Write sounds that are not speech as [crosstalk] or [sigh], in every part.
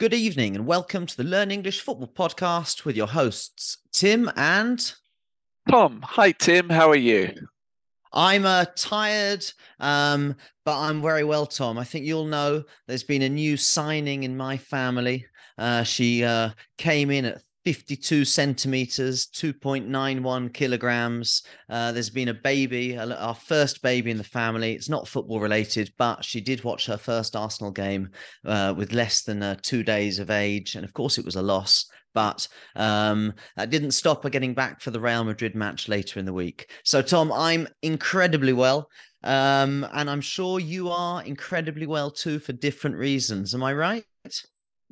Good evening and welcome to the Learn English Football Podcast with your hosts, Tim and Tom. Hi, Tim. How are you? I'm uh, tired, um, but I'm very well, Tom. I think you'll know there's been a new signing in my family. Uh, she uh, came in at 52 centimeters, 2.91 kilograms. Uh, there's been a baby, our first baby in the family. It's not football related, but she did watch her first Arsenal game uh, with less than uh, two days of age. And of course, it was a loss. But um, that didn't stop her getting back for the Real Madrid match later in the week. So, Tom, I'm incredibly well. Um, and I'm sure you are incredibly well too for different reasons. Am I right?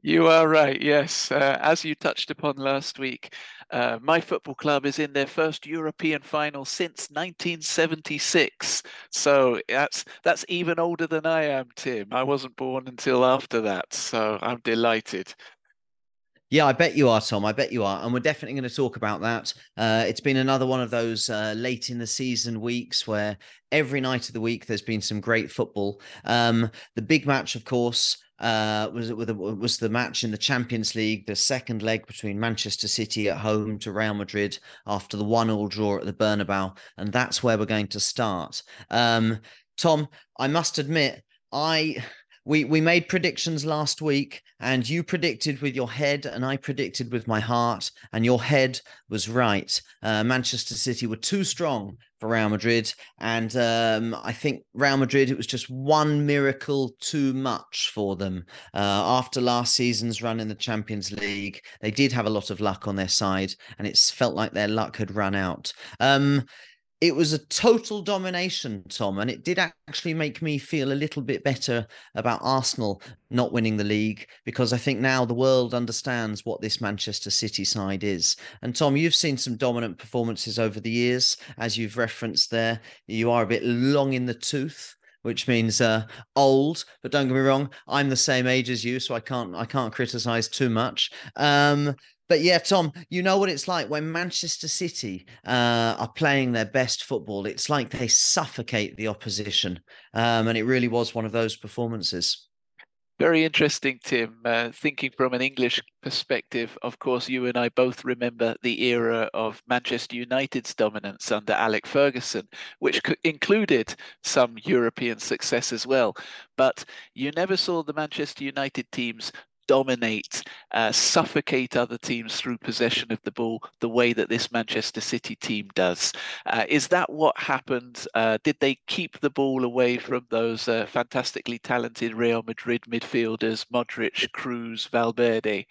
You are right, yes. Uh, as you touched upon last week, uh, my football club is in their first European final since 1976. So that's that's even older than I am, Tim. I wasn't born until after that, so I'm delighted. Yeah, I bet you are, Tom. I bet you are. And we're definitely going to talk about that. Uh, it's been another one of those uh, late in the season weeks where every night of the week there's been some great football. Um, the big match, of course, uh, was it with was the match in the Champions League, the second leg between Manchester City at home to Real Madrid after the one-all draw at the Bernabeu, and that's where we're going to start. Um, Tom, I must admit, I we we made predictions last week and you predicted with your head and i predicted with my heart and your head was right. Uh, manchester city were too strong for real madrid and um, i think real madrid it was just one miracle too much for them. Uh, after last season's run in the champions league they did have a lot of luck on their side and it's felt like their luck had run out. Um, it was a total domination, Tom, and it did actually make me feel a little bit better about Arsenal not winning the league because I think now the world understands what this Manchester City side is. And Tom, you've seen some dominant performances over the years, as you've referenced there. You are a bit long in the tooth which means uh, old. But don't get me wrong, I'm the same age as you, so I can't I can't criticize too much. Um, but yeah, Tom, you know what it's like when Manchester City uh, are playing their best football. It's like they suffocate the opposition, um, and it really was one of those performances. Very interesting, Tim. Uh, thinking from an English perspective, of course, you and I both remember the era of Manchester United's dominance under Alec Ferguson, which included some European success as well. But you never saw the Manchester United teams dominate, uh, suffocate other teams through possession of the ball the way that this Manchester City team does. Uh, is that what happened? Uh, did they keep the ball away from those uh, fantastically talented Real Madrid midfielders, Modric, Kroos, Valverde?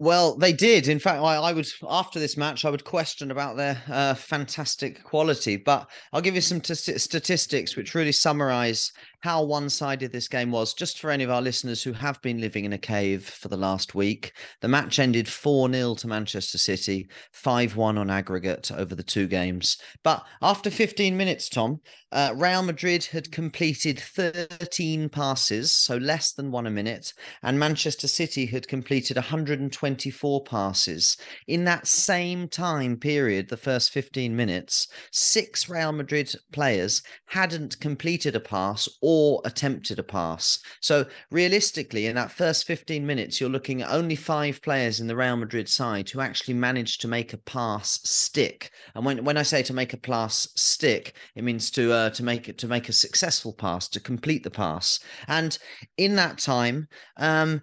Well, they did. In fact, I, I, would after this match, I would question about their uh, fantastic quality. But I'll give you some t- statistics which really summarise how one sided this game was. Just for any of our listeners who have been living in a cave for the last week, the match ended 4 0 to Manchester City, 5 1 on aggregate over the two games. But after 15 minutes, Tom, uh, Real Madrid had completed 13 passes, so less than one a minute, and Manchester City had completed 124 passes. In that same time period, the first 15 minutes, six Real Madrid players hadn't completed a pass or attempted a pass. So realistically, in that first 15 minutes, you're looking at only five players in the Real Madrid side who actually managed to make a pass stick. And when, when I say to make a pass stick, it means to uh, to make it to make a successful pass, to complete the pass. And in that time, um,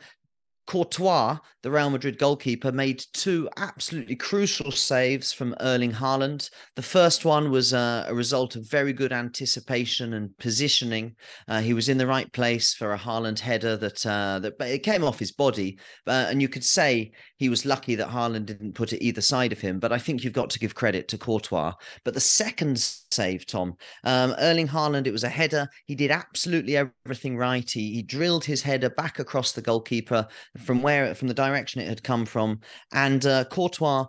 Courtois, the Real Madrid goalkeeper, made two absolutely crucial saves from Erling Haaland. The first one was uh, a result of very good anticipation and positioning. Uh, he was in the right place for a Haaland header that uh, that it came off his body, uh, and you could say he was lucky that Haaland didn't put it either side of him. But I think you've got to give credit to Courtois. But the second save, Tom, um, Erling Haaland, it was a header. He did absolutely everything right. He, he drilled his header back across the goalkeeper from where from the direction it had come from, and uh, Courtois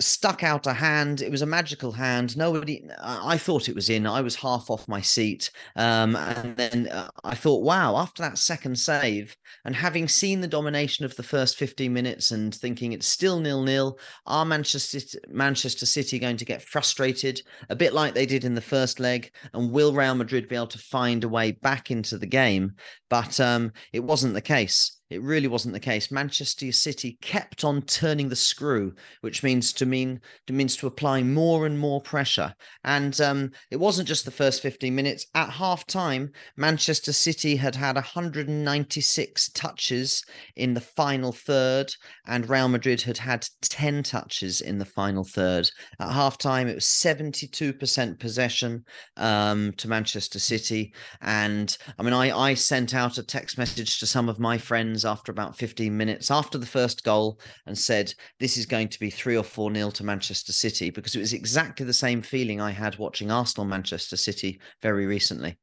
stuck out a hand. It was a magical hand. Nobody, I thought it was in. I was half off my seat. Um, and then uh, I thought, wow, after that second save and having seen the domination of the first 15 minutes and thinking it's still nil nil, are Manchester Manchester City going to get frustrated a bit like they did in the first leg? And will Real Madrid be able to find a way back into the game? But um, it wasn't the case. It really wasn't the case. Manchester City kept on turning the screw, which means to mean means to apply more and more pressure. And um, it wasn't just the first 15 minutes. At half time, Manchester City had had 196 touches in the final third, and Real Madrid had had 10 touches in the final third. At half time, it was 72% possession um, to Manchester City. And I mean, I, I sent out a text message to some of my friends after about 15 minutes after the first goal and said, This is going to be three or four nil to Manchester City because it was exactly the same feeling I had watching Arsenal Manchester City very recently.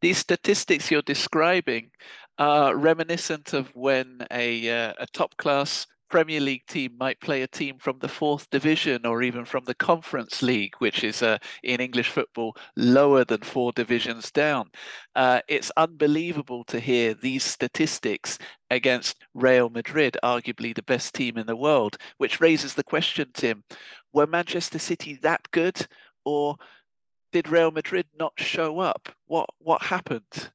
These statistics you're describing are reminiscent of when a, uh, a top class Premier League team might play a team from the fourth division or even from the Conference League, which is uh, in English football lower than four divisions down. Uh, it's unbelievable to hear these statistics against Real Madrid, arguably the best team in the world, which raises the question, Tim, were Manchester City that good or did Real Madrid not show up? What what happened?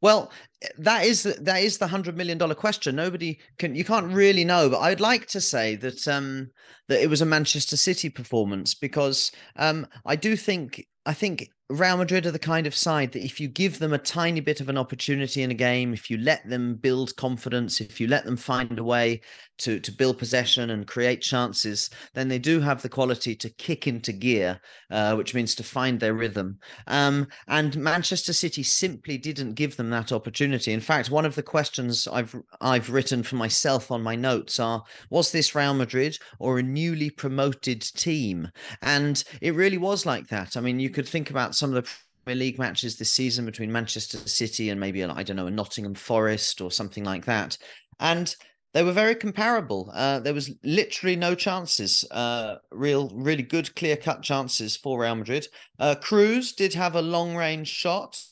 Well, that is that is the hundred million dollar question. Nobody can you can't really know, but I'd like to say that um that it was a Manchester City performance because um I do think I think Real Madrid are the kind of side that if you give them a tiny bit of an opportunity in a game, if you let them build confidence, if you let them find a way to to build possession and create chances, then they do have the quality to kick into gear, uh, which means to find their rhythm. Um, and Manchester City simply didn't give them that opportunity. In fact, one of the questions I've I've written for myself on my notes are: Was this Real Madrid or a newly promoted team? And it really was like that. I mean, you could think about some of the Premier League matches this season between Manchester City and maybe I don't know a Nottingham Forest or something like that, and they were very comparable. Uh, there was literally no chances, uh, real, really good, clear cut chances for Real Madrid. Uh, Kroos did have a long range shot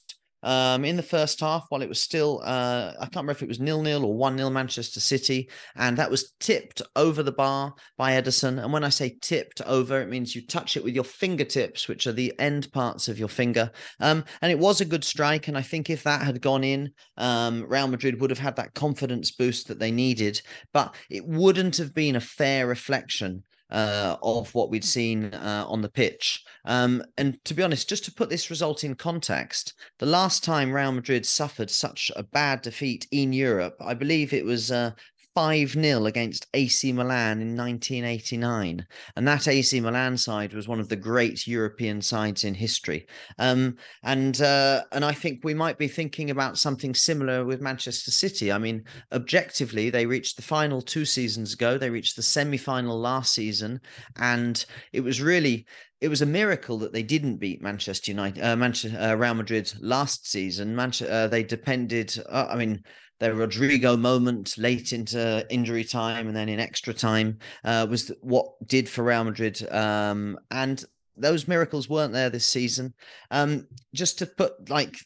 um, in the first half while it was still, uh, I can't remember if it was nil nil or 1 nil Manchester City. And that was tipped over the bar by Ederson. And when I say tipped over, it means you touch it with your fingertips, which are the end parts of your finger. Um, and it was a good strike. And I think if that had gone in, um, Real Madrid would have had that confidence boost that they needed. But it wouldn't have been a fair reflection uh, of what we'd seen uh, on the pitch. Um, and to be honest, just to put this result in context, the last time Real Madrid suffered such a bad defeat in Europe, I believe it was uh, 5 0 against AC Milan in 1989. And that AC Milan side was one of the great European sides in history. Um, and uh, and I think we might be thinking about something similar with Manchester City. I mean, objectively, they reached the final two seasons ago, they reached the semi final last season. And it was really it was a miracle that they didn't beat Manchester United, uh, Manchester uh, Real Madrid last season. Manchester, uh, they depended. Uh, I mean, the Rodrygo moment late into injury time and then in extra time uh, was what did for Real Madrid. Um, and those miracles weren't there this season. Um, just to put like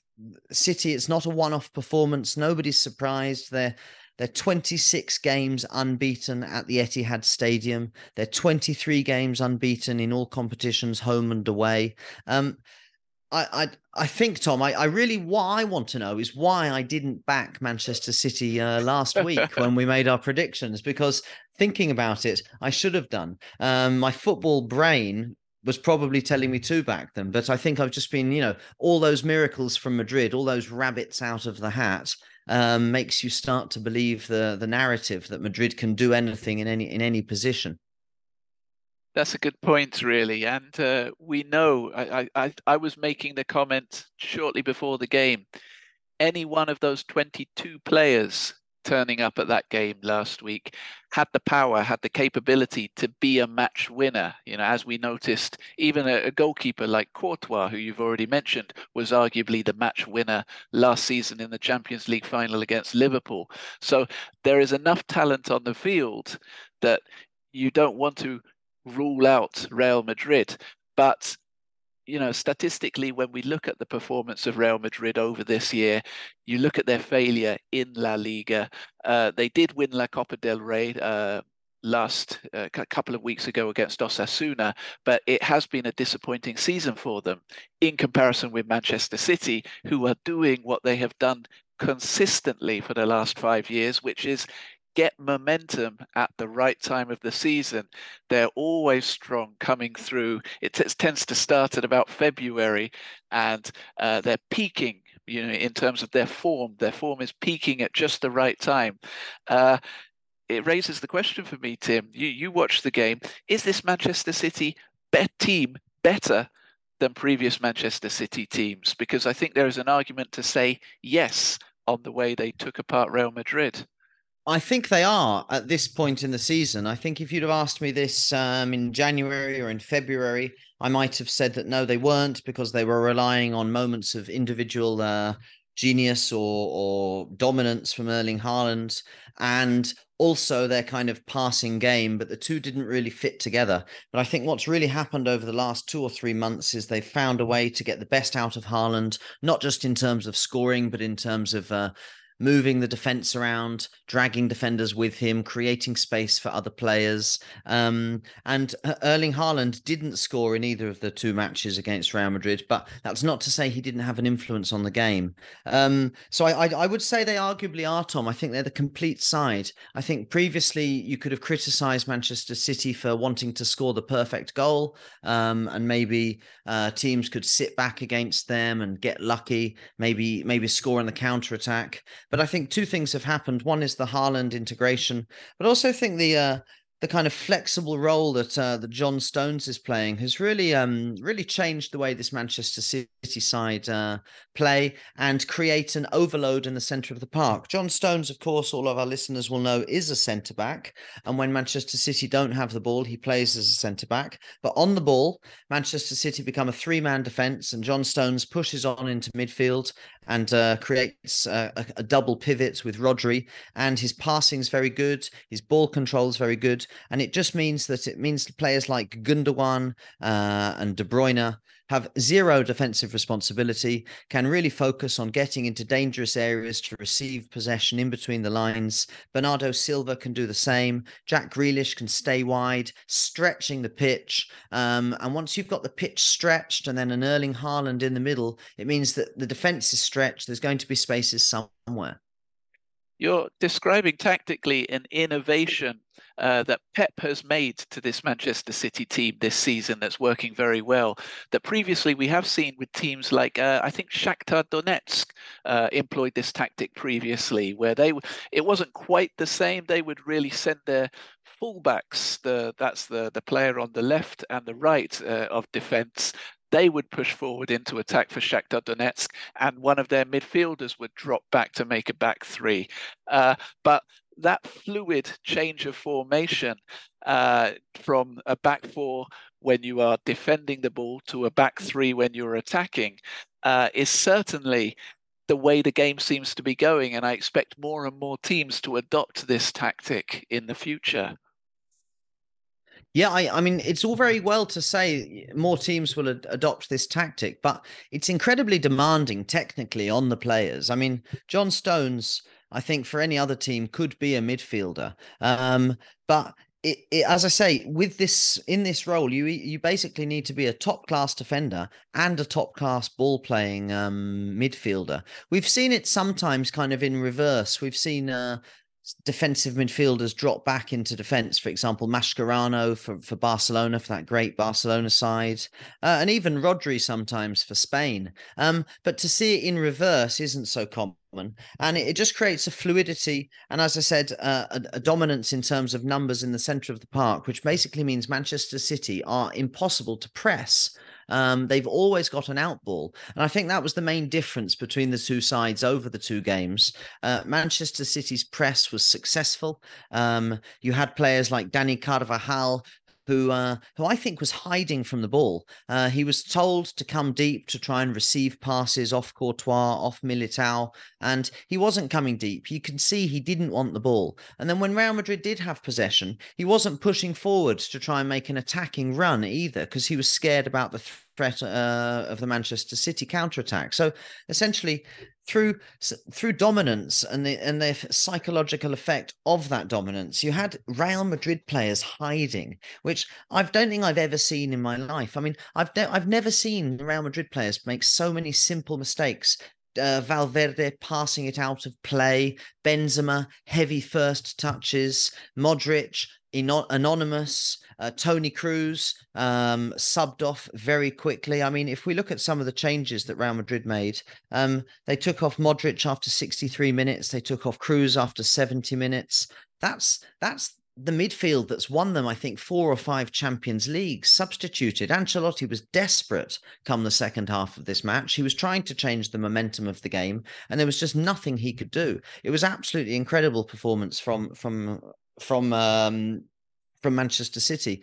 City, it's not a one-off performance. Nobody's surprised. They're they're 26 games unbeaten at the Etihad Stadium. They're 23 games unbeaten in all competitions, home and away. Um, I, I, I think Tom, I, I really what I want to know is why I didn't back Manchester City uh, last [laughs] week when we made our predictions because thinking about it, I should have done. Um, my football brain was probably telling me to back them, but I think I've just been, you know, all those miracles from Madrid, all those rabbits out of the hat, um, makes you start to believe the the narrative that Madrid can do anything in any in any position. That's a good point, really. And uh, we know, I, I, I was making the comment shortly before the game. Any one of those 22 players turning up at that game last week had the power, had the capability to be a match winner. You know, as we noticed, even a, a, goalkeeper like Courtois, who you've already mentioned, was arguably the match winner last season in the Champions League final against Liverpool. So there is enough talent on the field that you don't want to rule out Real Madrid. But you know, statistically, when we look at the performance of Real Madrid over this year, you look at their failure in La Liga. Uh, they did win La Copa del Rey uh, last uh, couple of weeks ago against Osasuna, but it has been a disappointing season for them in comparison with Manchester City, who are doing what they have done consistently for the last five years, which is get momentum at the right time of the season. They're always strong coming through. It t- tends to start at about February, and uh, they're peaking. You know, in terms of their form, their form is peaking at just the right time. Uh, it raises the question for me, Tim. You you watch the game. Is this Manchester City bet team better than previous Manchester City teams? Because I think there is an argument to say yes on the way they took apart Real Madrid. I think they are at this point in the season. I think if you'd have asked me this um, in January or in February, I might have said that no, they weren't because they were relying on moments of individual uh, genius or, or dominance from Erling Haaland and also their kind of passing game, but the two didn't really fit together. But I think what's really happened over the last two or three months is they've found a way to get the best out of Haaland, not just in terms of scoring, but in terms of uh, moving the defense around, dragging defenders with him, creating space for other players. Um, and Erling Haaland didn't score in either of the two matches against Real Madrid, but that's not to say he didn't have an influence on the game. Um, so I, I, I, would say they arguably are, Tom. I think they're the complete side. I think previously you could have criticised Manchester City for wanting to score the perfect goal, um, and maybe uh, teams could sit back against them and get lucky, maybe maybe score in the counter attack. But I think two things have happened. One is the Haaland integration, but also think the uh, the kind of flexible role that uh, that John Stones is playing has really um really changed the way this Manchester City side uh, play and create an overload in the centre of the park. John Stones, of course, all of our listeners will know is a centre back, and when Manchester City don't have the ball, he plays as a centre back. But on the ball, Manchester City become a three man defence, and John Stones pushes on into midfield and uh, creates a, a, double pivot with Rodri, and his passing is very good, his ball control is very good and it just means that it means players like Gundogan uh, and De Bruyne have zero defensive responsibility, can really focus on getting into dangerous areas to receive possession in between the lines. Bernardo Silva can do the same. Jack Grealish can stay wide, stretching the pitch. Um, and once you've got the pitch stretched and then an Erling Haaland in the middle, it means that the defense is stretched. There's going to be spaces somewhere. You're describing tactically an innovation uh, that Pep has made to this Manchester City team this season that's working very well. That previously we have seen with teams like uh, I think Shakhtar Donetsk uh, employed this tactic previously, where they it wasn't quite the same. They would really send their fullbacks, the that's the the player on the left and the right uh, of defence, they would push forward into attack for Shakhtar Donetsk, and one of their midfielders would drop back to make a back three. Uh, but that fluid change of formation uh, from a back four when you are defending the ball to a back three when you're attacking uh, is certainly the way the game seems to be going. And I expect more and more teams to adopt this tactic in the future. Yeah, I, I mean, it's all very well to say more teams will ad- adopt this tactic, but it's incredibly demanding technically on the players. I mean, John Stones, I think for any other team could be a midfielder, um, but it, it, as I say, with this in this role, you you basically need to be a top class defender and a top class ball playing um, midfielder. We've seen it sometimes kind of in reverse. We've seen uh, defensive midfielders drop back into defense. For example, Mascherano for, for Barcelona, for that great Barcelona side, uh, and even Rodri sometimes for Spain. Um, but to see it in reverse isn't so common. And it, it just creates a fluidity and, as I said, uh, a, a dominance in terms of numbers in the centre of the park, which basically means Manchester City are impossible to press um, they've always got an outball. And I think that was the main difference between the two sides over the two games. Uh, Manchester City's press was successful. Um, you had players like Dani Carvajal who uh, who I think was hiding from the ball. Uh, he was told to come deep to try and receive passes off Courtois, off Militao, and he wasn't coming deep. You can see he didn't want the ball. And then when Real Madrid did have possession, he wasn't pushing forward to try and make an attacking run either because he was scared about the threat uh, of the Manchester City counterattack. So essentially, through through dominance and the and the psychological effect of that dominance, you had Real Madrid players hiding, which I don't think I've ever seen in my life. I mean, I've ne- I've never seen Real Madrid players make so many simple mistakes uh, Valverde passing it out of play, Benzema heavy first touches, Modric anonymous. Uh, Toni Kroos um, subbed off very quickly. I mean, if we look at some of the changes that Real Madrid made, um, they took off Modric after 63 minutes. They took off Kroos after 70 minutes. That's that's the midfield that's won them, I think, four or five Champions League substituted. Ancelotti was desperate come the second half of this match. He was trying to change the momentum of the game, and there was just nothing he could do. It was absolutely incredible performance from from from um, from Manchester City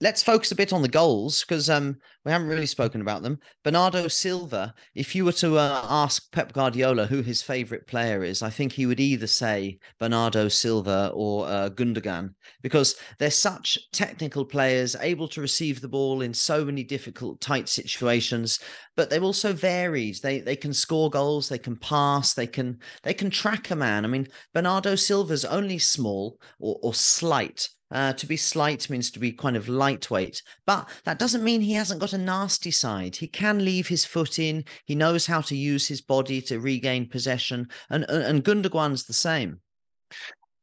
let's focus a bit on the goals because um, we haven't really spoken about them. Bernardo Silva, if you were to uh, ask Pep Guardiola who his favorite player is, I think he would either say Bernardo Silva or uh, Gundogan because they're such technical players, able to receive the ball in so many difficult, tight situations. But they're also varied. They they can score goals, they can pass, they can they can track a man. I mean, Bernardo Silva's only small or, or slight, uh, to be slight means to be kind of lightweight, but that doesn't mean he hasn't got a nasty side. He can leave his foot in. He knows how to use his body to regain possession, and and Gundogan's the same.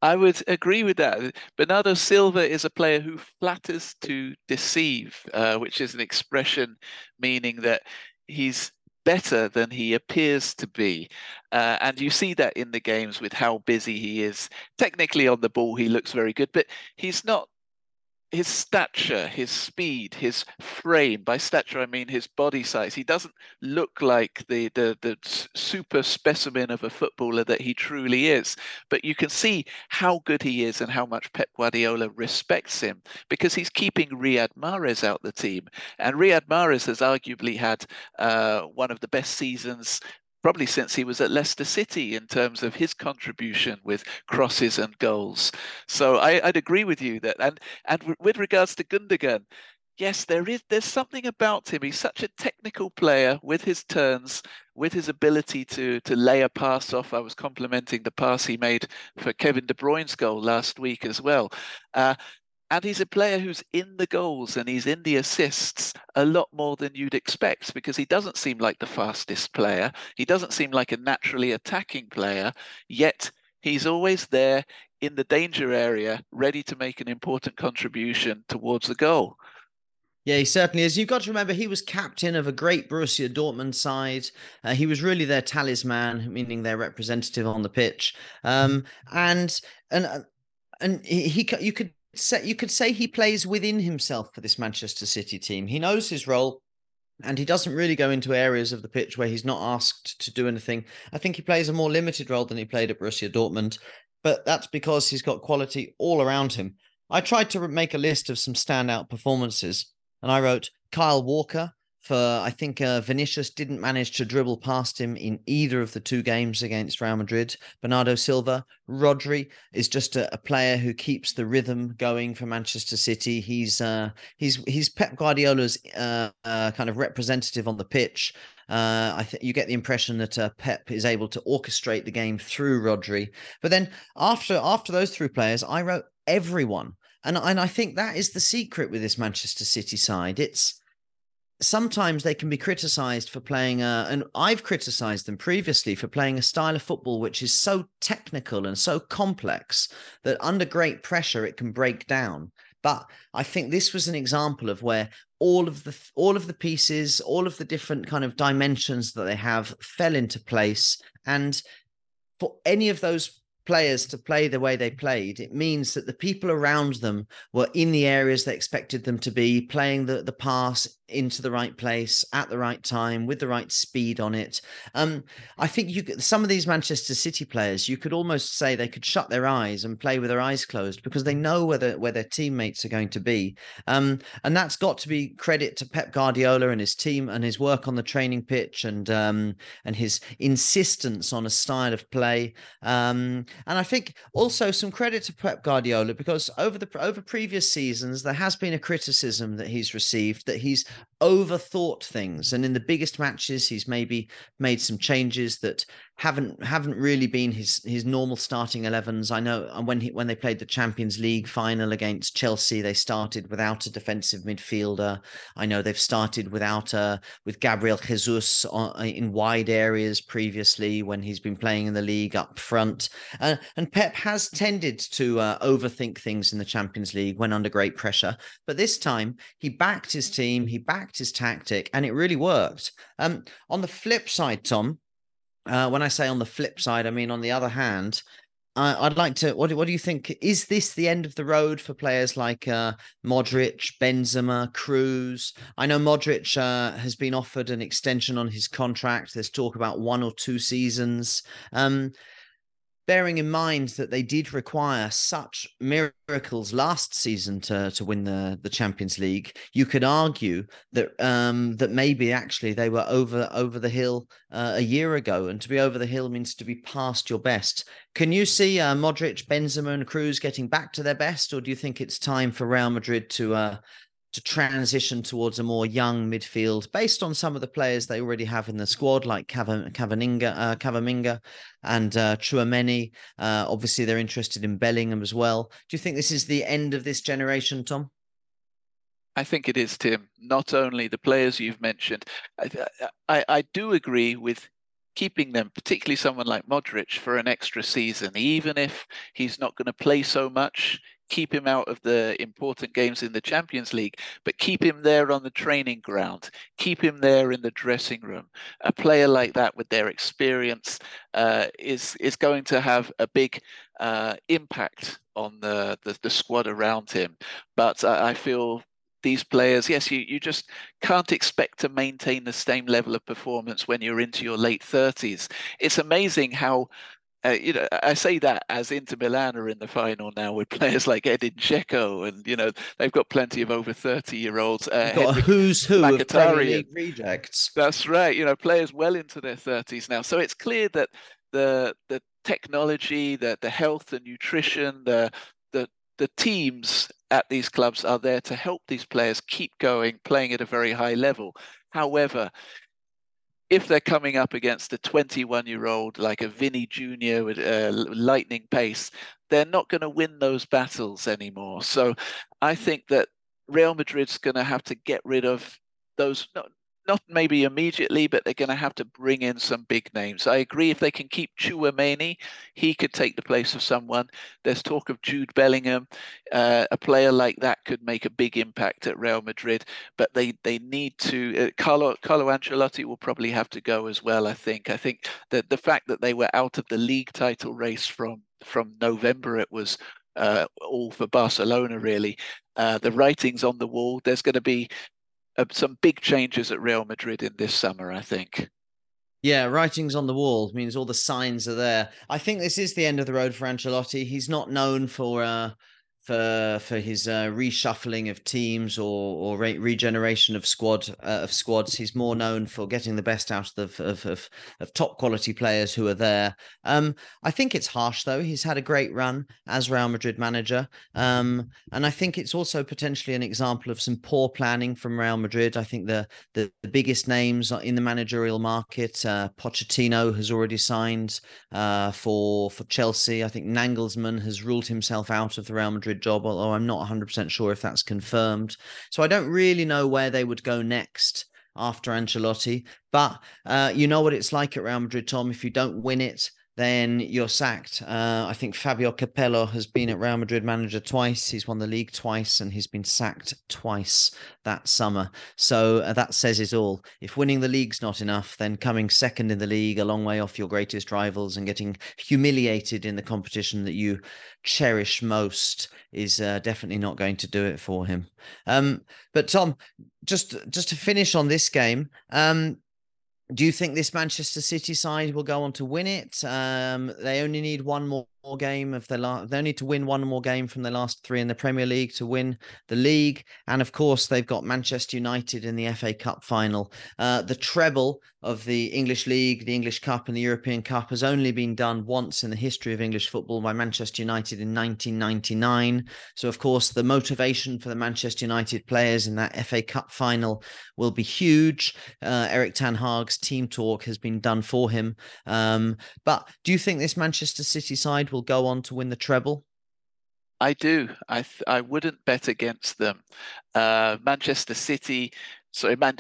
I would agree with that. Bernardo Silva is a player who flatters to deceive, uh, which is an expression meaning that he's better than he appears to be. Uh, and you see that in the games with how busy he is. Technically on the ball, he looks very good, but he's not his stature, his speed, his frame. By stature, I mean his body size. He doesn't look like the, the the super specimen of a footballer that he truly is. But you can see how good he is and how much Pep Guardiola respects him because he's keeping Riyad Mahrez out the team, and Riyad Mahrez has arguably had uh, one of the best seasons probably since he was at Leicester City in terms of his contribution with crosses and goals. So I, would agree with you that, and and with regards to Gundogan, yes, there is there's something about him. He's such a technical player with his turns, with his ability to to lay a pass off. I was complimenting the pass he made for Kevin De Bruyne's goal last week as well. Uh, and he's a player who's in the goals and he's in the assists a lot more than you'd expect because he doesn't seem like the fastest player. He doesn't seem like a naturally attacking player, yet he's always there in the danger area, ready to make an important contribution towards the goal. Yeah, he certainly is. You've got to remember he was captain of a great Borussia Dortmund side. Uh, he was really their talisman, meaning their representative on the pitch. Um, and and uh, and he, he you could say you could say he plays within himself for this Manchester City team. He knows his role and he doesn't really go into areas of the pitch where he's not asked to do anything. I think he plays a more limited role than he played at Borussia Dortmund, but that's because he's got quality all around him. I tried to make a list of some standout performances, and I wrote Kyle Walker, for I think uh, Vinicius didn't manage to dribble past him in either of the two games against Real Madrid. Bernardo Silva, Rodri is just a, a player who keeps the rhythm going for Manchester City. He's uh, he's he's Pep Guardiola's uh, uh kind of representative on the pitch. Uh, I think you get the impression that uh, Pep is able to orchestrate the game through Rodri. But then after after those three players, I wrote everyone, and and I think that is the secret with this Manchester City side. It's sometimes they can be criticized for playing a, and I've criticized them previously for playing a style of football which is so technical and so complex that under great pressure it can break down. But I think this was an example of where all of the all of the pieces, all of the different kind of dimensions that they have fell into place. And for any of those players to play the way they played, it means that the people around them were in the areas they expected them to be, playing the, the pass into the right place at the right time with the right speed on it. Um, I think you some of these Manchester City players, you could almost say they could shut their eyes and play with their eyes closed because they know where, the, where their teammates are going to be. Um, and that's got to be credit to Pep Guardiola and his team and his work on the training pitch and um, and his insistence on a style of play. Um, and I think also some credit to Pep Guardiola because over the over previous seasons there has been a criticism that he's received that he's overthought things. And in the biggest matches he's maybe made some changes that haven't haven't really been his his normal starting 11s. I know uh, when he when they played the Champions League final against Chelsea, they started without a defensive midfielder. I know they've started without a with Gabriel Jesus on, uh, in wide areas previously when he's been playing in the league up front. Uh, and Pep has tended to uh, overthink things in the Champions League when under great pressure, but this time he backed his team, he backed his tactic, and it really worked. Um, on the flip side, Tom uh, when I say on the flip side, I mean on the other hand, I, would like to. What, what do you think? Is this the end of the road for players like uh, Modric, Benzema, Kroos? I know Modric uh, has been offered an extension on his contract. There's talk about one or two seasons. Um, bearing in mind that they did require such miracles last season to to win the the Champions League, you could argue that um, that maybe actually they were over over the hill uh, a year ago, and to be over the hill means to be past your best. Can you see uh, Modric, Benzema, and Kroos getting back to their best, or do you think it's time for Real Madrid to uh, to transition towards a more young midfield based on some of the players they already have in the squad, like Cavaninga, uh, Cavaminga and uh, Tchouameni. Uh, obviously, they're interested in Bellingham as well. Do you think this is the end of this generation, Tom? I think it is, Tim. Not only the players you've mentioned, I, I, I do agree with keeping them, particularly someone like Modric, for an extra season, even if he's not going to play so much keep him out of the important games in the Champions League, but keep him there on the training ground, keep him there in the dressing room. A player like that with their experience uh, is is going to have a big uh, impact on the, the, the squad around him. But I, I feel these players, yes, you, you just can't expect to maintain the same level of performance when you're into your late 30s. It's amazing how uh, you know, I say that as Inter Milan are in the final now with players [laughs] like Edin Dzeko, and you know they've got plenty of over thirty-year-olds. Uh, got a who's who of Premier rejects. That's right. You know, players well into their thirties now. So it's clear that the the technology, the the health and nutrition, the the the teams at these clubs are there to help these players keep going, playing at a very high level. However, if they're coming up against a 21 year old like a Vini Jr. with uh, lightning pace, they're not going to win those battles anymore. So I think that Real Madrid's going to have to get rid of those, not, not maybe immediately, but they're going to have to bring in some big names. I agree. If they can keep Tchouameni, he could take the place of someone. There's talk of Jude Bellingham. Uh, a player like that could make a big impact at Real Madrid, but they they need to. Uh, Carlo Carlo Ancelotti will probably have to go as well. I think. I think that the fact that they were out of the league title race from from November, it was uh, all for Barcelona, really. Uh, the writing's on the wall. There's going to be uh, some big changes at Real Madrid in this summer, I think. Yeah, writings on the wall means all the signs are there. I think this is the end of the road for Ancelotti. He's not known for uh, for for his uh, reshuffling of teams or or re- regeneration of squad uh, of squads. He's more known for getting the best out of, of of, of top quality players who are there. Um, I think it's harsh though. He's had a great run as Real Madrid manager, um, and I think it's also potentially an example of some poor planning from Real Madrid. I think the the, the biggest names in the managerial market, uh, Pochettino has already signed uh, for for Chelsea. I think Nagelsmann has ruled himself out of the Real Madrid job, although I'm not 100% sure if that's confirmed. So I don't really know where they would go next after Ancelotti. But uh, you know what it's like at Real Madrid, Tom. If you don't win it, then you're sacked. Uh, I think Fabio Capello has been at Real Madrid manager twice. He's won the league twice and he's been sacked twice that summer. So uh, that says it all. If winning the league's not enough, then coming second in the league, a long way off your greatest rivals, and getting humiliated in the competition that you cherish most is uh, definitely not going to do it for him. Um, but Tom, just just to finish on this game, um, do you think this Manchester City side will go on to win it? Um, they only need one more more game of their last. They need to win one more game from their last three in the Premier League to win the league, and of course they've got Manchester United in the FA Cup final. Uh, the treble of the English League, the English Cup, and the European Cup has only been done once in the history of English football by Manchester United in 1999. So, of course, the motivation for the Manchester United players in that FA Cup final will be huge. Uh, Erik Ten Hag's team talk has been done for him. Um, but do you think this Manchester City side will go on to win the treble? I do. I th- I wouldn't bet against them. Uh, Manchester City sorry, Man,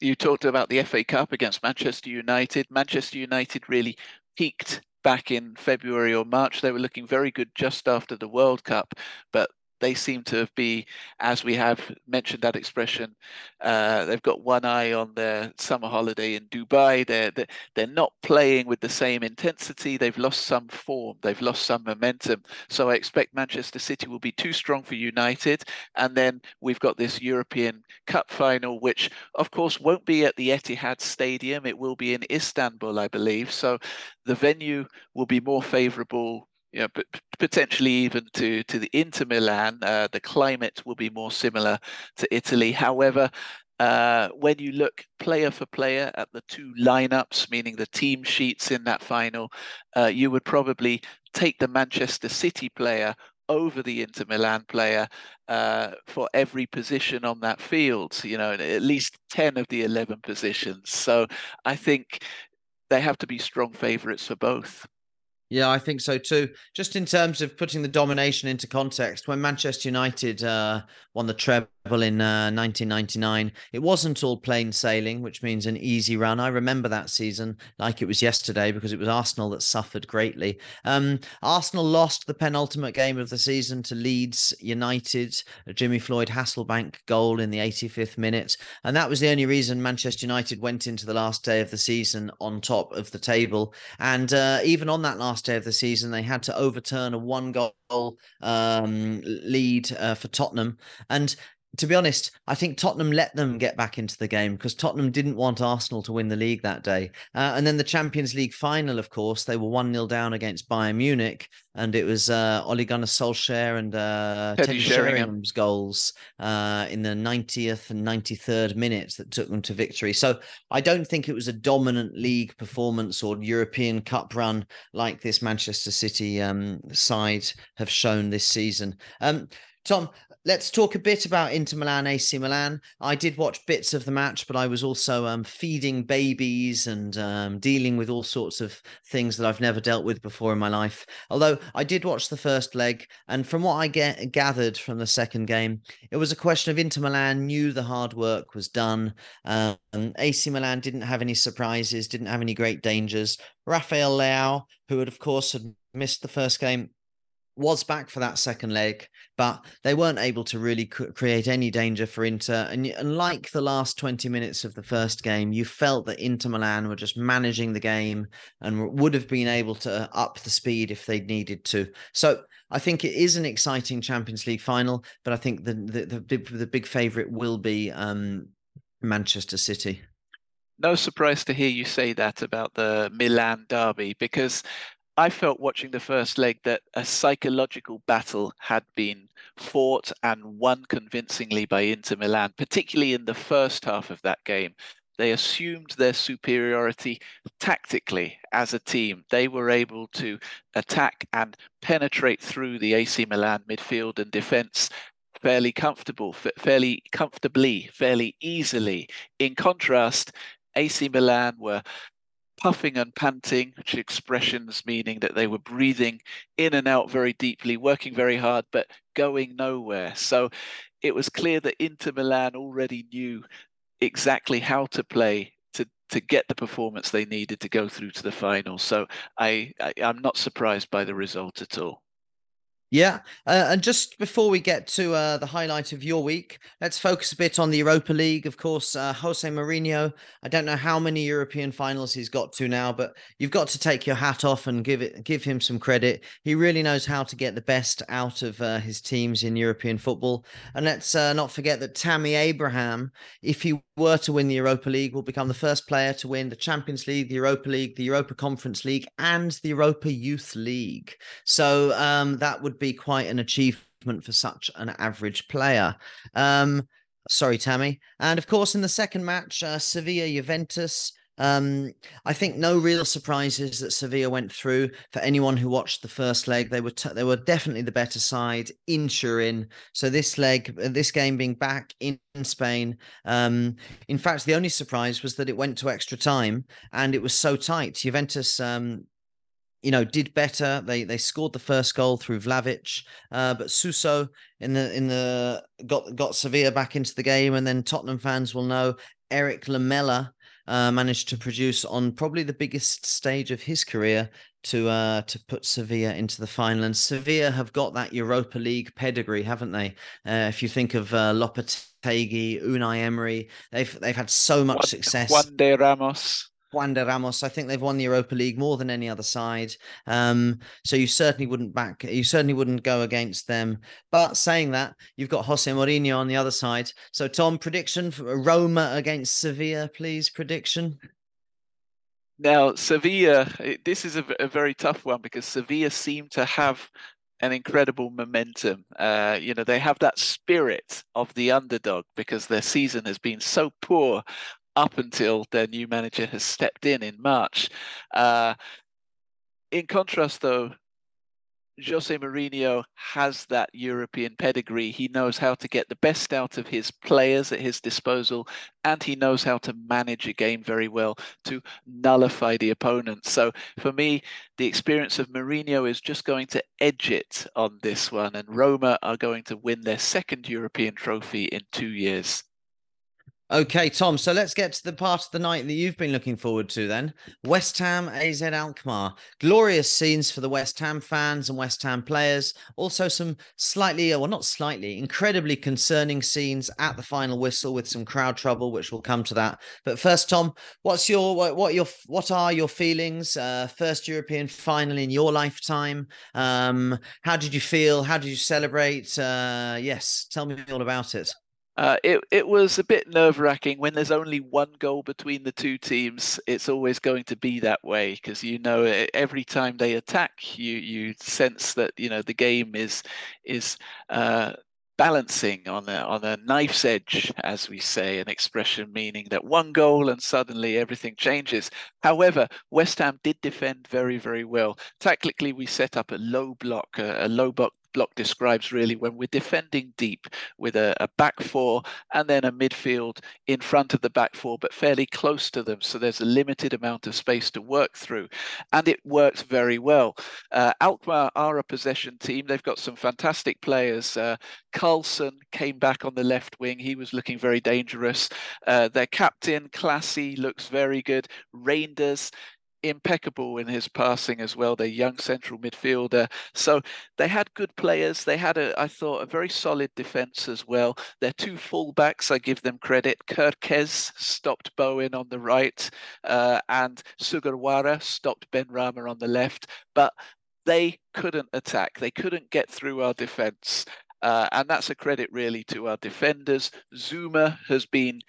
you talked about the FA Cup against Manchester United. Manchester United really peaked back in February or March. They were looking very good just after the World Cup, but they seem to be, as we have mentioned that expression, uh, they've got one eye on their summer holiday in Dubai. They're, they're they're not playing with the same intensity. They've lost some form. They've lost some momentum. So I expect Manchester City will be too strong for United. And then we've got this European Cup final, which of course won't be at the Etihad Stadium. It will be in Istanbul, I believe. So the venue will be more favourable you know, potentially even to to the Inter Milan. Uh, the climate will be more similar to Italy. However, uh, when you look player for player at the two lineups, meaning the team sheets in that final, uh, you would probably take the Manchester City player over the Inter Milan player uh, for every position on that field. You know, at least ten of the eleven positions. So I think they have to be strong favourites for both. Yeah, I think so too. Just in terms of putting the domination into context, when Manchester United uh, won the treble in uh, 1999, it wasn't all plain sailing, which means an easy run. I remember that season like it was yesterday because it was Arsenal that suffered greatly. Um, Arsenal lost the penultimate game of the season to Leeds United, a Jimmy Floyd Hasselbaink goal in the 85th minute. And that was the only reason Manchester United went into the last day of the season on top of the table. And uh, even on that last last day of the season. They had to overturn a one goal um, lead uh, for Tottenham. And to be honest, I think Tottenham let them get back into the game because Tottenham didn't want Arsenal to win the league that day. Uh, and then the Champions League final, of course, they were 1 0 down against Bayern Munich. And it was uh, Ole Gunnar Solskjaer and uh, Teddy, Teddy Sheringham's goals uh, in the 90th and 93rd minutes that took them to victory. So I don't think it was a dominant league performance or European Cup run like this Manchester City um, side have shown this season. Um, Tom, let's talk a bit about Inter Milan, AC Milan. I did watch bits of the match, but I was also um, feeding babies and um, dealing with all sorts of things that I've never dealt with before in my life. Although I did watch the first leg, and from what I get gathered from the second game, it was a question of Inter Milan knew the hard work was done. Um, AC Milan didn't have any surprises, didn't have any great dangers. Rafael Leao, who had of course had missed the first game was back for that second leg, but they weren't able to really create any danger for Inter. And, and, like the last 20 minutes of the first game, you felt that Inter Milan were just managing the game and would have been able to up the speed if they needed to. So I think it is an exciting Champions League final, but I think the the, the, big, the big favourite will be um, Manchester City. No surprise to hear you say that about the Milan derby because I felt watching the first leg that a psychological battle had been fought and won convincingly by Inter Milan, particularly in the first half of that game. They assumed their superiority tactically as a team. They were able to attack and penetrate through the AC Milan midfield and defense fairly comfortable, fairly comfortably, fairly easily. In contrast, AC Milan were puffing and panting, which expressions meaning that they were breathing in and out very deeply, working very hard, but going nowhere. So it was clear that Inter Milan already knew exactly how to play to to get the performance they needed to go through to the final. So I, I I'm not surprised by the result at all. Yeah, uh, and just before we get to uh, the highlight of your week, let's focus a bit on the Europa League. Of course, uh, Jose Mourinho. I don't know how many European finals he's got to now, but you've got to take your hat off and give it give him some credit. He really knows how to get the best out of uh, his teams in European football. And let's uh, not forget that Tammy Abraham, if he were to win the Europa League, will become the first player to win the Champions League, the Europa League, the Europa Conference League, and the Europa Youth League. So um, that would be quite an achievement for such an average player. Um, sorry, Tammy. And of course, in the second match, uh, Sevilla Juventus. Um, I think no real surprises that Sevilla went through. For anyone who watched the first leg, they were t- they were definitely the better side in Turin. So this leg, uh, this game being back in Spain. Um, in fact, the only surprise was that it went to extra time and it was so tight. Juventus um, you know, did better. They they scored the first goal through Vlahovic, uh, but Suso in the in the got got Sevilla back into the game, and then Tottenham fans will know Erik Lamela uh, managed to produce on probably the biggest stage of his career to uh, to put Sevilla into the final. And Sevilla have got that Europa League pedigree, haven't they? Uh, if you think of uh, Lopetegui, Unai Emery, they've they've had so much success. Juande Ramos. Juande Ramos. I think they've won the Europa League more than any other side. Um, so you certainly wouldn't back, you certainly wouldn't go against them. But saying that, you've got Jose Mourinho on the other side. So Tom, prediction for Roma against Sevilla, please. Prediction. Now Sevilla, this is a, a very tough one because Sevilla seem to have an incredible momentum. Uh, you know, they have that spirit of the underdog because their season has been so poor up until their new manager has stepped in in March. Uh, in contrast, though, Jose Mourinho has that European pedigree. He knows how to get the best out of his players at his disposal, and he knows how to manage a game very well to nullify the opponent. So, for me, the experience of Mourinho is just going to edge it on this one, and Roma are going to win their second European trophy in two years. Okay, Tom. So let's get to the part of the night that you've been looking forward to then. West Ham, AZ Alkmaar. Glorious scenes for the West Ham fans and West Ham players. Also, some slightly, well, not slightly, incredibly concerning scenes at the final whistle with some crowd trouble, which we'll come to that. But first, Tom, what's your, what, what your, what are your feelings? Uh, first European final in your lifetime. Um, how did you feel? How did you celebrate? Uh, yes, tell me all about it. Uh, it it was a bit nerve wracking when there's only one goal between the two teams. It's always going to be that way because you know every time they attack, you you sense that you know the game is is uh, balancing on a on a knife's edge, as we say, an expression meaning that one goal and suddenly everything changes. However, West Ham did defend very very well. Tactically, we set up a low block, a, a low block block describes really when we're defending deep with a, a, back four and then a midfield in front of the back four, but fairly close to them. So there's a limited amount of space to work through. And it works very well. Uh, Alkmaar are a possession team. They've got some fantastic players. Uh, Karlsson came back on the left wing. He was looking very dangerous. Uh, their captain, Clasie, looks very good. Reijnders impeccable in his passing as well. Their young central midfielder. So they had good players. They had a, I thought, a very solid defence as well. Their two fullbacks, I give them credit. Kerkez stopped Bowen on the right, uh, and Sugawara stopped Benrahma on the left. But they couldn't attack. They couldn't get through our defence. Uh, and that's a credit really to our defenders. Zouma has been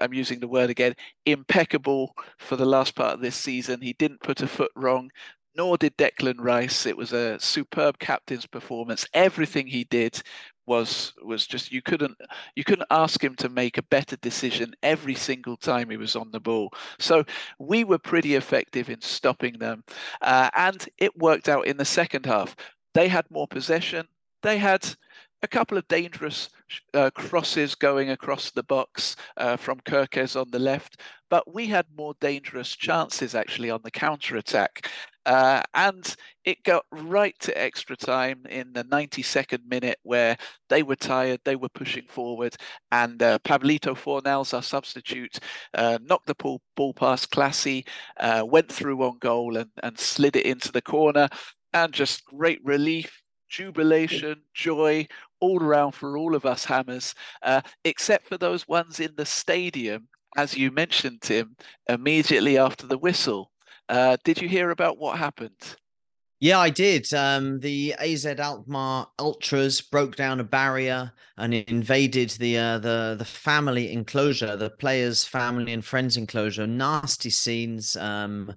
I'm using the word again, impeccable for the last part of this season. He didn't put a foot wrong, nor did Declan Rice. It was a superb captain's performance. Everything he did was was just you couldn't you couldn't ask him to make a better decision every single time he was on the ball. So we were pretty effective in stopping them, uh, and it worked out in the second half. They had more possession. They had a couple of dangerous uh, crosses going across the box uh, from Kerkez on the left, but we had more dangerous chances actually on the counter attack. Uh, and it got right to extra time in the 92nd minute where they were tired, they were pushing forward, and uh, Pablito Fornals, our substitute, uh, knocked the ball, ball past Clasie, uh, went through on goal and, and slid it into the corner, and just great relief jubilation, joy all around for all of us Hammers, uh, except for those ones in the stadium, as you mentioned, Tim, immediately after the whistle. Uh, did you hear about what happened? Yeah, I did. Um, the AZ Alkmaar ultras broke down a barrier and invaded the uh, the the family enclosure, the players' family and friends enclosure. Nasty scenes. Um,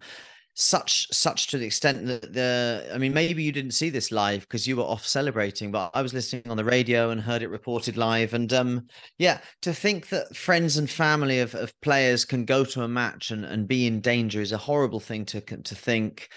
such such to the extent that the I mean maybe you didn't see this live because you were off celebrating, but I was listening on the radio and heard it reported live. And um, yeah, to think that friends and family of, of players can go to a match and, and be in danger is a horrible thing to to think.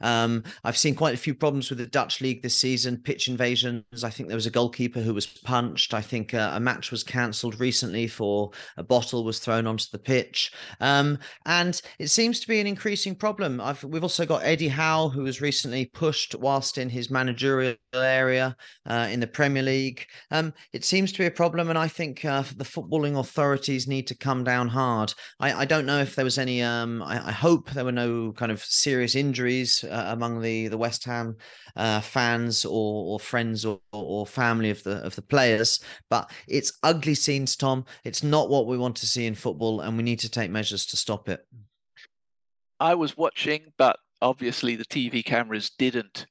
Um, I've seen quite a few problems with the Dutch league this season. Pitch invasions. I think there was a goalkeeper who was punched. I think uh, a match was cancelled recently for a bottle was thrown onto the pitch. Um, and it seems to be an increasing problem. I've, we've also got Eddie Howe, who was recently pushed whilst in his managerial area uh, in the Premier League. Um, it seems to be a problem, and I think uh, the footballing authorities need to come down hard. I, I don't know if there was any. Um, I, I, hope there were no kind of serious injuries uh, among the the West Ham uh, fans or, or friends or, or family of the of the players. But it's ugly scenes, Tom. It's not what we want to see in football, and we need to take measures to stop it. I was watching, but obviously the TV cameras didn't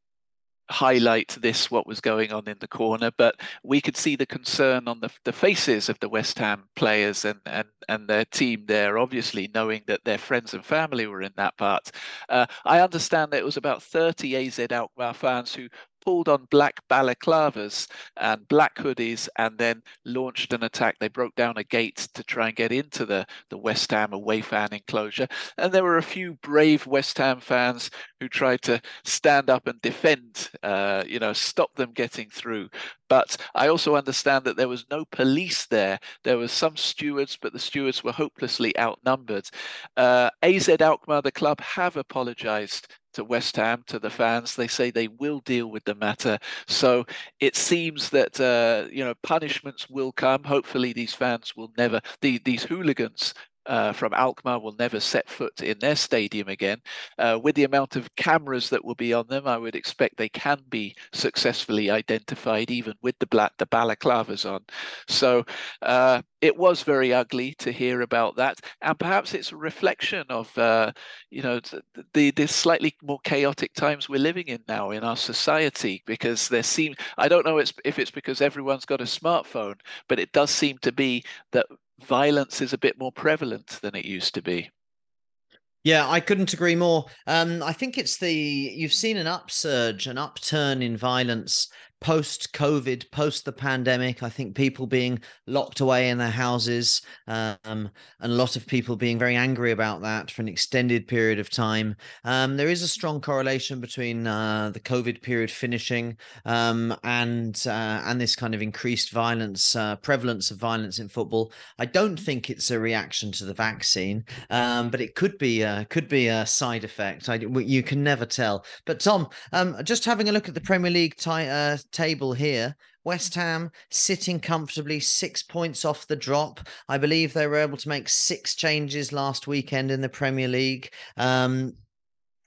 highlight this what was going on in the corner but we could see the concern on the, the faces of the west ham players and, and and their team there obviously knowing that their friends and family were in that part uh, i understand that it was about 30 az alkmaar fans who pulled on black balaclavas and black hoodies and then launched an attack. They broke down a gate to try and get into the, the West Ham away fan enclosure. And there were a few brave West Ham fans who tried to stand up and defend, uh, you know, stop them getting through. But I also understand that there was no police there. There was some stewards, but the stewards were hopelessly outnumbered. Uh, AZ Alkmaar, the club, have apologized to West Ham, to the fans. They say they will deal with the matter. So it seems that uh, you know punishments will come. Hopefully, these fans will never, the, these hooligans uh, from Alkmaar will never set foot in their stadium again. Uh, with the amount of cameras that will be on them, I would expect they can be successfully identified, even with the black the balaclavas on. So uh, it was very ugly to hear about that, and perhaps it's a reflection of uh, you know the the slightly more chaotic times we're living in now in our society. Because there seem I don't know if it's because everyone's got a smartphone, but it does seem to be that violence is a bit more prevalent than it used to be. Yeah, I couldn't agree more. Um, I think it's the you've seen an upsurge, an upturn in violence post COVID, post the pandemic. I think people being locked away in their houses, um, and a lot of people being very angry about that for an extended period of time. Um, there is a strong correlation between uh, the COVID period finishing um, and uh, and this kind of increased violence, uh, prevalence of violence in football. I don't think it's a reaction to the vaccine, um, but it could be uh, could be a side effect. I, you can never tell. But Tom, um, just having a look at the Premier League t- uh, table here. West Ham sitting comfortably, six points off the drop. I believe they were able to make six changes last weekend in the Premier League. Um,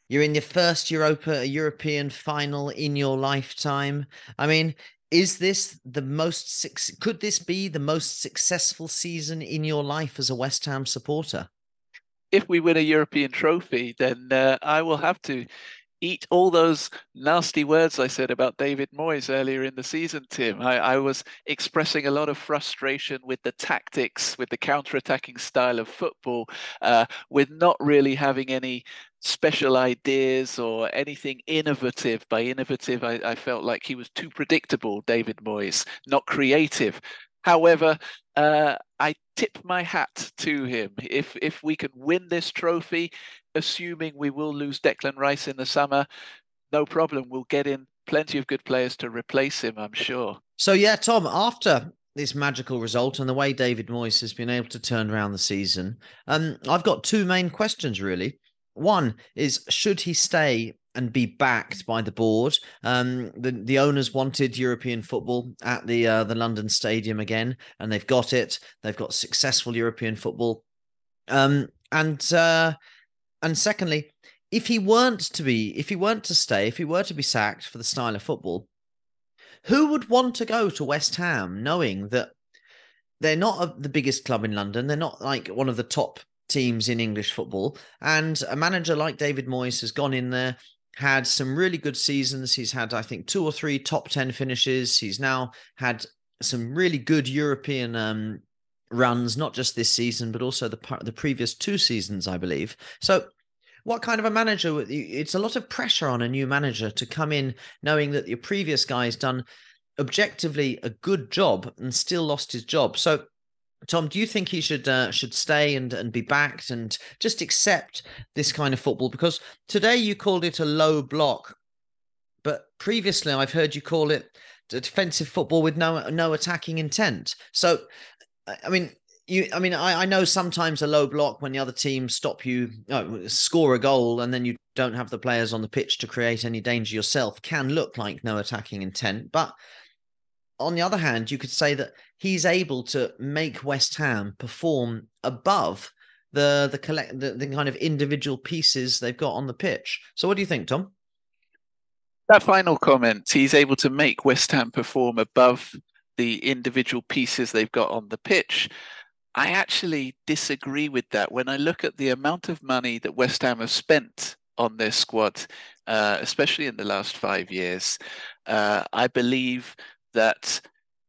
you're in your first Europa European final in your lifetime. I mean, is this the most could this be the most successful season in your life as a West Ham supporter? If we win a European trophy, then uh, I will have to eat all those nasty words I said about David Moyes earlier in the season, Tim. I, I was expressing a lot of frustration with the tactics, with the counter-attacking style of football, uh, with not really having any special ideas or anything innovative. By innovative, I, I felt like he was too predictable, David Moyes, not creative. However, uh, I tip my hat to him. If if we can win this trophy, assuming we will lose Declan Rice in the summer, no problem. We'll get in plenty of good players to replace him, I'm sure. So yeah, Tom, after this magical result and the way David Moyes has been able to turn around the season, um, I've got two main questions really. One is should he stay and be backed by the board. Um, the the owners wanted European football at the uh, the London Stadium again, and they've got it. They've got successful European football. Um, and uh, and secondly, if he weren't to be, if he weren't to stay, if he were to be sacked for the style of football, Who would want to go to West Ham knowing that they're not a, the biggest club in London? They're not like one of the top teams in English football. And a manager like David Moyes has gone in there, had some really good seasons. He's had, I think, two or three top 10 finishes. He's now had some really good European um, runs, not just this season, but also the the previous two seasons, I believe. So, what kind of a manager? It's a lot of pressure on a new manager to come in knowing that your previous guy's done objectively a good job and still lost his job. So, Tom, do you think he should uh, should stay and and be backed and just accept this kind of football? Because today you called it a low block, but previously I've heard you call it defensive football with no no attacking intent. So, I mean, you i mean I, I know sometimes a low block when the other team stop you uh, score a goal and then you don't have the players on the pitch to create any danger yourself can look like no attacking intent. But on the other hand you could say that he's able to make west ham perform above the the collect the, the kind of individual pieces they've got on the pitch. So what do you think tom? That final comment he's able to make west ham perform above the individual pieces they've got on the pitch I actually disagree with that. When I look at the amount of money that West Ham have spent on their squad, uh, especially in the last five years, uh, I believe that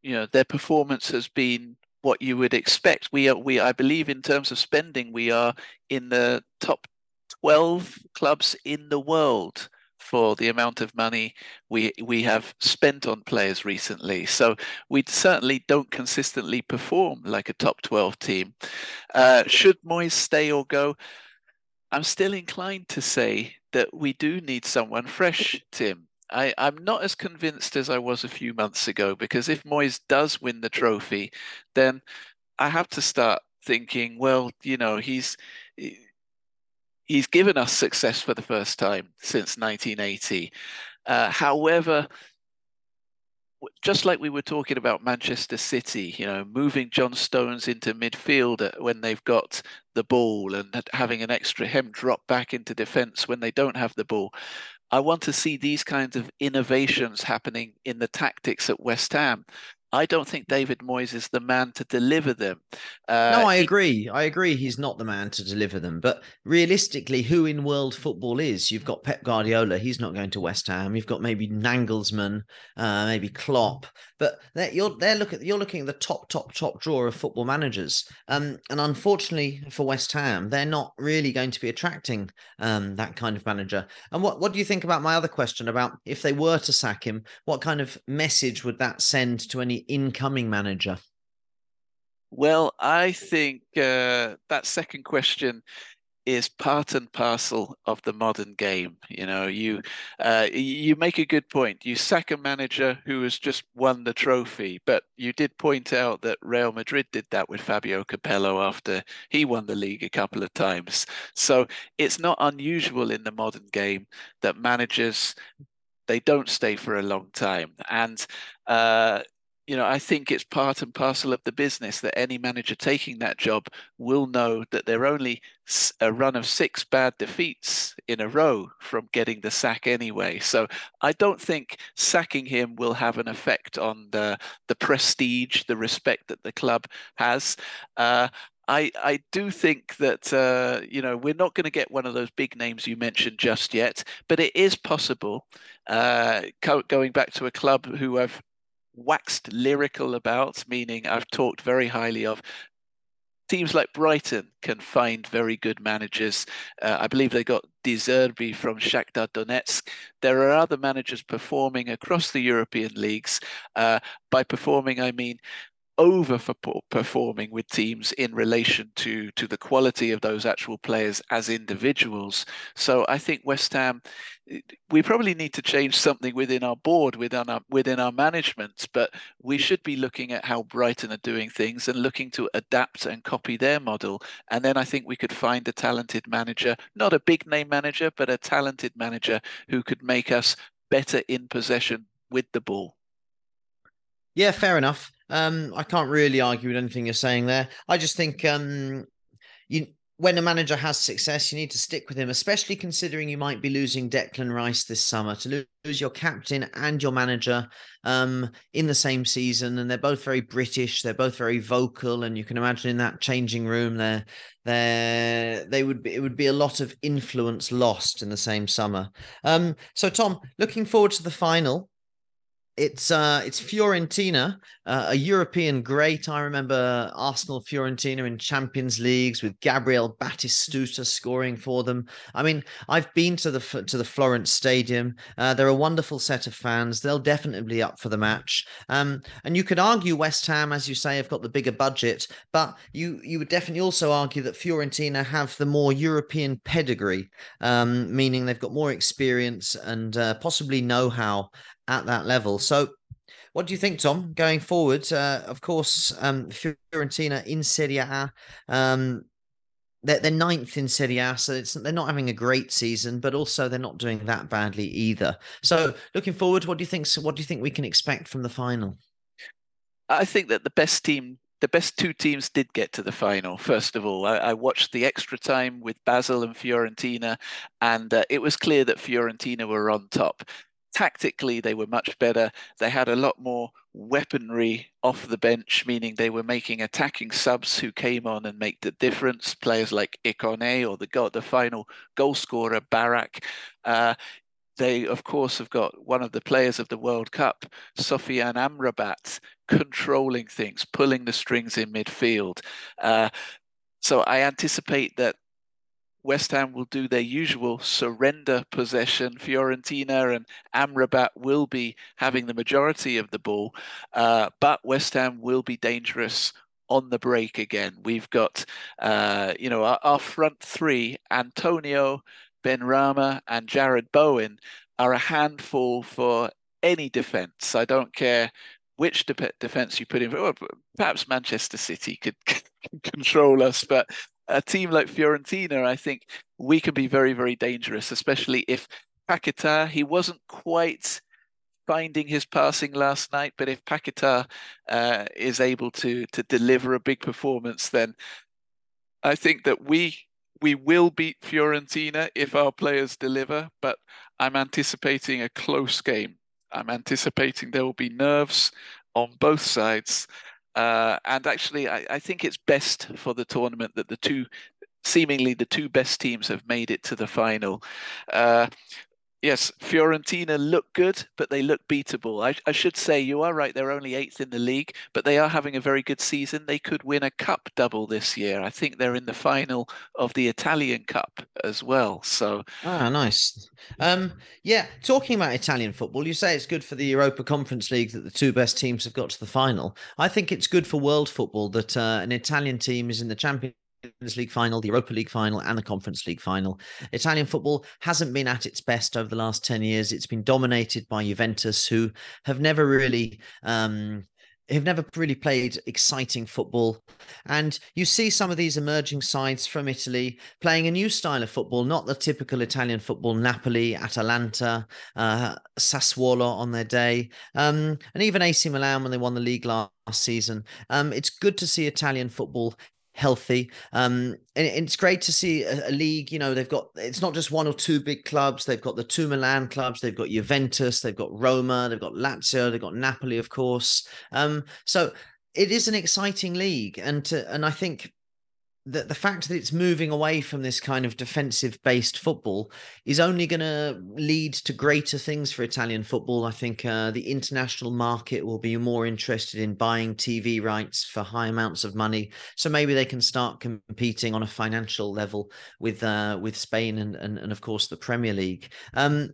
you know their performance has been what you would expect. We are, we, I believe, in terms of spending, we are in the top twelve clubs in the world for the amount of money we we have spent on players recently. So we certainly don't consistently perform like a top 12 team. Uh, should Moyes stay or go? I'm still inclined to say that we do need someone fresh, Tim. I, I'm not as convinced as I was a few months ago because if Moyes does win the trophy, then I have to start thinking, well, you know, he's he's given us success for the first time since 1980. Uh, however, just like we were talking about Manchester City, you know, moving John Stones into midfield when they've got the ball and having an extra hem drop back into defence when they don't have the ball. I want to see these kinds of innovations happening in the tactics at West Ham. I don't think David Moyes is the man to deliver them. Uh, no, I he... agree. I agree. He's not the man to deliver them. But realistically, who in world football is? You've got Pep Guardiola. He's not going to West Ham. You've got maybe Nagelsmann, uh, maybe Klopp. But they're, you're they're looking you're looking at the top top top drawer of football managers. Um, and unfortunately for West Ham, they're not really going to be attracting um, that kind of manager. And what what do you think about my other question about if they were to sack him? What kind of message would that send to any incoming manager? Well, I think uh, that second question is part and parcel of the modern game. You know, you uh, you make a good point. You sack a manager who has just won the trophy, but you did point out that Real Madrid did that with Fabio Capello after he won the league a couple of times. So it's not unusual in the modern game that managers they don't stay for a long time, and uh, you know, I think it's part and parcel of the business that any manager taking that job will know that they're only a run of six bad defeats in a row from getting the sack anyway. So I don't think sacking him will have an effect on the the prestige, the respect that the club has. Uh, I, I do think that uh, you know we're not going to get one of those big names you mentioned just yet, but it is possible. Uh, going back to a club who have waxed lyrical about, meaning I've talked very highly of. Teams like Brighton can find very good managers. Uh, I believe they got De Zerbi from Shakhtar Donetsk. There are other managers performing across the European leagues. Uh, by performing, I mean over performing with teams in relation to to the quality of those actual players as individuals. So I think West Ham, we probably need to change something within our board, within our within our management. But we should be looking at how Brighton are doing things and looking to adapt and copy their model. And then I think we could find a talented manager, not a big name manager, but a talented manager who could make us better in possession with the ball. Yeah, fair enough. Um, I can't really argue with anything you're saying there. I just think um, you when a manager has success, you need to stick with him, especially considering you might be losing Declan Rice this summer. To lose your captain and your manager um, in the same season, and they're both very British. They're both very vocal, and you can imagine in that changing room, there, there, they would be. It would be a lot of influence lost in the same summer. Um, so, Tom, looking forward to the final. It's uh, it's Fiorentina, uh, a European great. I remember Arsenal Fiorentina in Champions Leagues with Gabriel Batistuta scoring for them. I mean, I've been to the to the Florence Stadium. Uh, they're a wonderful set of fans. They'll definitely be up for the match. Um, and you could argue West Ham, as you say, have got the bigger budget, but you you would definitely also argue that Fiorentina have the more European pedigree, um, meaning they've got more experience and uh, possibly know-how at that level. So, what do you think, Tom, going forward? Uh, of course, um, Fiorentina in Serie A, um, they're, they're ninth in Serie A, so they're not having a great season, but also they're not doing that badly either. So, looking forward, what do you think? What do you think we can expect from the final? I think that the best team the best two teams did get to the final. First of all, I, I watched the extra time with Basel and Fiorentina, and uh, it was clear that Fiorentina were on top. Tactically, they were much better. They had a lot more weaponry off the bench, meaning they were making attacking subs who came on and make the difference. Players like Ikone or the the final goal scorer Barak. Uh, they, of course, have got one of the players of the World Cup, Sofyan Amrabat, controlling things, pulling the strings in midfield. Uh, so I anticipate that West Ham will do their usual surrender possession. Fiorentina and Amrabat will be having the majority of the ball, uh, but West Ham will be dangerous on the break again. We've got, uh, you know, our, our, front three, Antonio, Benrahma, and Jarrod Bowen, are a handful for any defence. I don't care which de- defence you put in. Well, perhaps Manchester City could [laughs] control us, but a team like Fiorentina, I think we can be very, very dangerous, especially if Paquetá, he wasn't quite finding his passing last night, but if Paquetá uh, is able to to deliver a big performance, then I think that we we will beat Fiorentina if our players deliver. But I'm anticipating a close game. I'm anticipating there will be nerves on both sides. Uh, and actually, I, I, think it's best for the tournament that the two, seemingly the two best teams, have made it to the final. Uh, yes, Fiorentina look good, but they look beatable. I, I, should say you are right; they're only eighth in the league, but they are having a very good season. They could win a cup double this year. I think they're in the final of the Italian Cup as well. So ah, nice. Um, yeah, talking about Italian football, you say it's good for the Europa Conference League that the two best teams have got to the final. I think it's good for world football that uh, an Italian team is in the Champions League final, the Europa League final, and the Conference League final. Italian football hasn't been at its best over the last 10 years. It's been dominated by Juventus, who have never really. Um, have never really played exciting football. And you see some of these emerging sides from Italy playing a new style of football, not the typical Italian football, Napoli, Atalanta, uh, Sassuolo on their day, um, and even AC Milan when they won the league last season. Um, it's good to see Italian football healthy. Um, and it's great to see a, a, league. You know, they've got it's not just one or two big clubs. They've got the two Milan clubs. They've got Juventus. They've got Roma. They've got Lazio. They've got Napoli, of course. Um, so it is an exciting league, and to, and I think the, the fact that it's moving away from this kind of defensive based football is only going to lead to greater things for Italian football. I think uh, the international market will be more interested in buying TV rights for high amounts of money. So maybe they can start competing on a financial level with uh, with Spain and, and, and of course the Premier League. Um,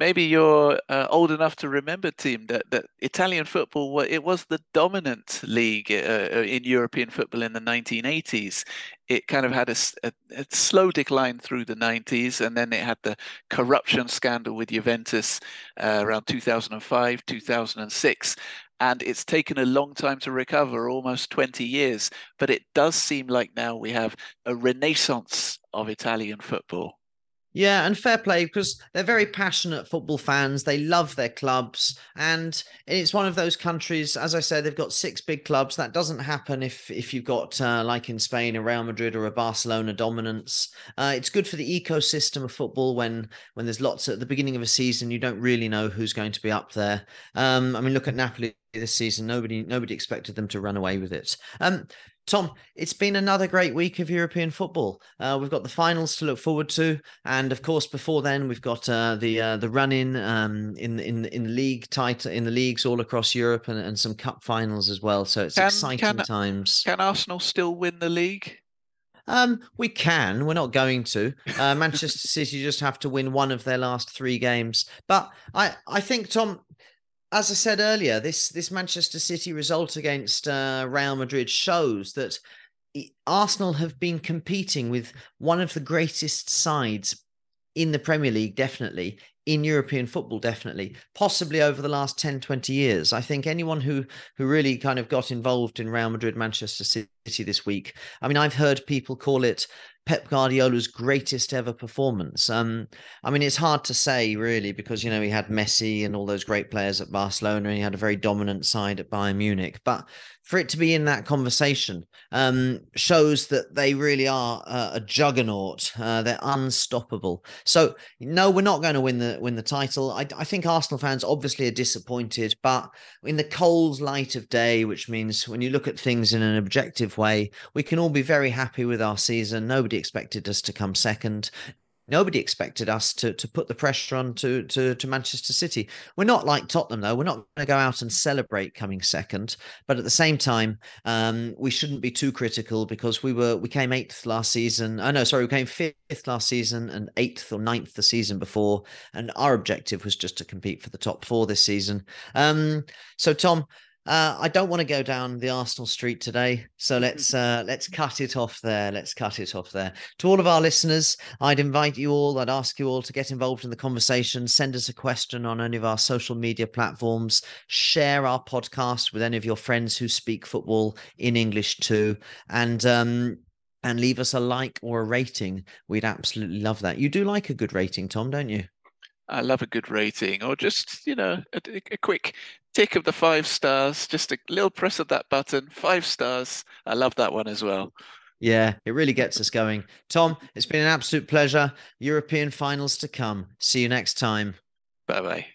maybe you're uh, old enough to remember, Tim, that, that Italian football it was the dominant league uh, uh in European football in the 1980s. It kind of had a, a, a, slow decline through the 90s, and then it had the corruption scandal with Juventus uh, around 2005, 2006. And it's taken a long time to recover, almost 20 years. But it does seem like now we have a renaissance of Italian football. Yeah, and fair play because they're very passionate football fans. They love their clubs, and it's one of those countries. As I said, they've got six big clubs. That doesn't happen if if you've got uh, like in Spain a Real Madrid or a Barcelona dominance. Uh, it's good for the ecosystem of football when when there's lots at the beginning of a season. You don't really know who's going to be up there. Um, I mean, look at Napoli this season. Nobody nobody expected them to run away with it. Um, Tom, it's been another great week of European football. Uh, we've got the finals to look forward to, and of course, before then, we've got uh, the uh, the run in um, in in in the league title in the leagues all across Europe, and, and some cup finals as well. So it's can, exciting can, times. Can Arsenal still win the league? Um, we can. We're not going to. Uh, Manchester [laughs] City just have to win one of their last three games. But I, I think Tom, as I said earlier, this this Manchester City result against uh, Real Madrid shows that Arsenal have been competing with one of the greatest sides in the Premier League, definitely in European football, definitely, possibly over the last 10, 20 years. I think anyone who who really kind of got involved in Real Madrid, Manchester City this week. I mean, I've heard people call it Pep Guardiola's greatest ever performance. Um, I mean, it's hard to say really because you know he had Messi and all those great players at Barcelona, and he had a very dominant side at Bayern Munich. But for it to be in that conversation um, shows that they really are uh, a juggernaut. Uh, they're unstoppable. So no, we're not going to win the win the title. I, I think Arsenal fans obviously are disappointed, but in the cold light of day, which means when you look at things in an objective way, we can all be very happy with our season. Nobody Nobody expected us to come second. Nobody expected us to to put the pressure on to, to, to Manchester City. We're not like Tottenham, though. We're not going to go out and celebrate coming second. But at the same time, um, we shouldn't be too critical because we were we came eighth last season. Oh no, sorry, we came fifth last season and eighth or ninth the season before. And our objective was just to compete for the top four this season. Um, so Tom, uh, I don't want to go down the Arsenal street today, so let's uh, let's cut it off there. Let's cut it off there. To all of our listeners, I'd invite you all. I'd ask you all to get involved in the conversation. Send us a question on any of our social media platforms. Share our podcast with any of your friends who speak football in English too, and um, and leave us a like or a rating. We'd absolutely love that. You do like a good rating, Tom, don't you? I love a good rating, or just you know a, a, quick tick of the five stars, just a little press of that button, five stars. I love that one as well. Yeah, it really gets us going. Tom, it's been an absolute pleasure. European finals to come. See you next time. Bye bye.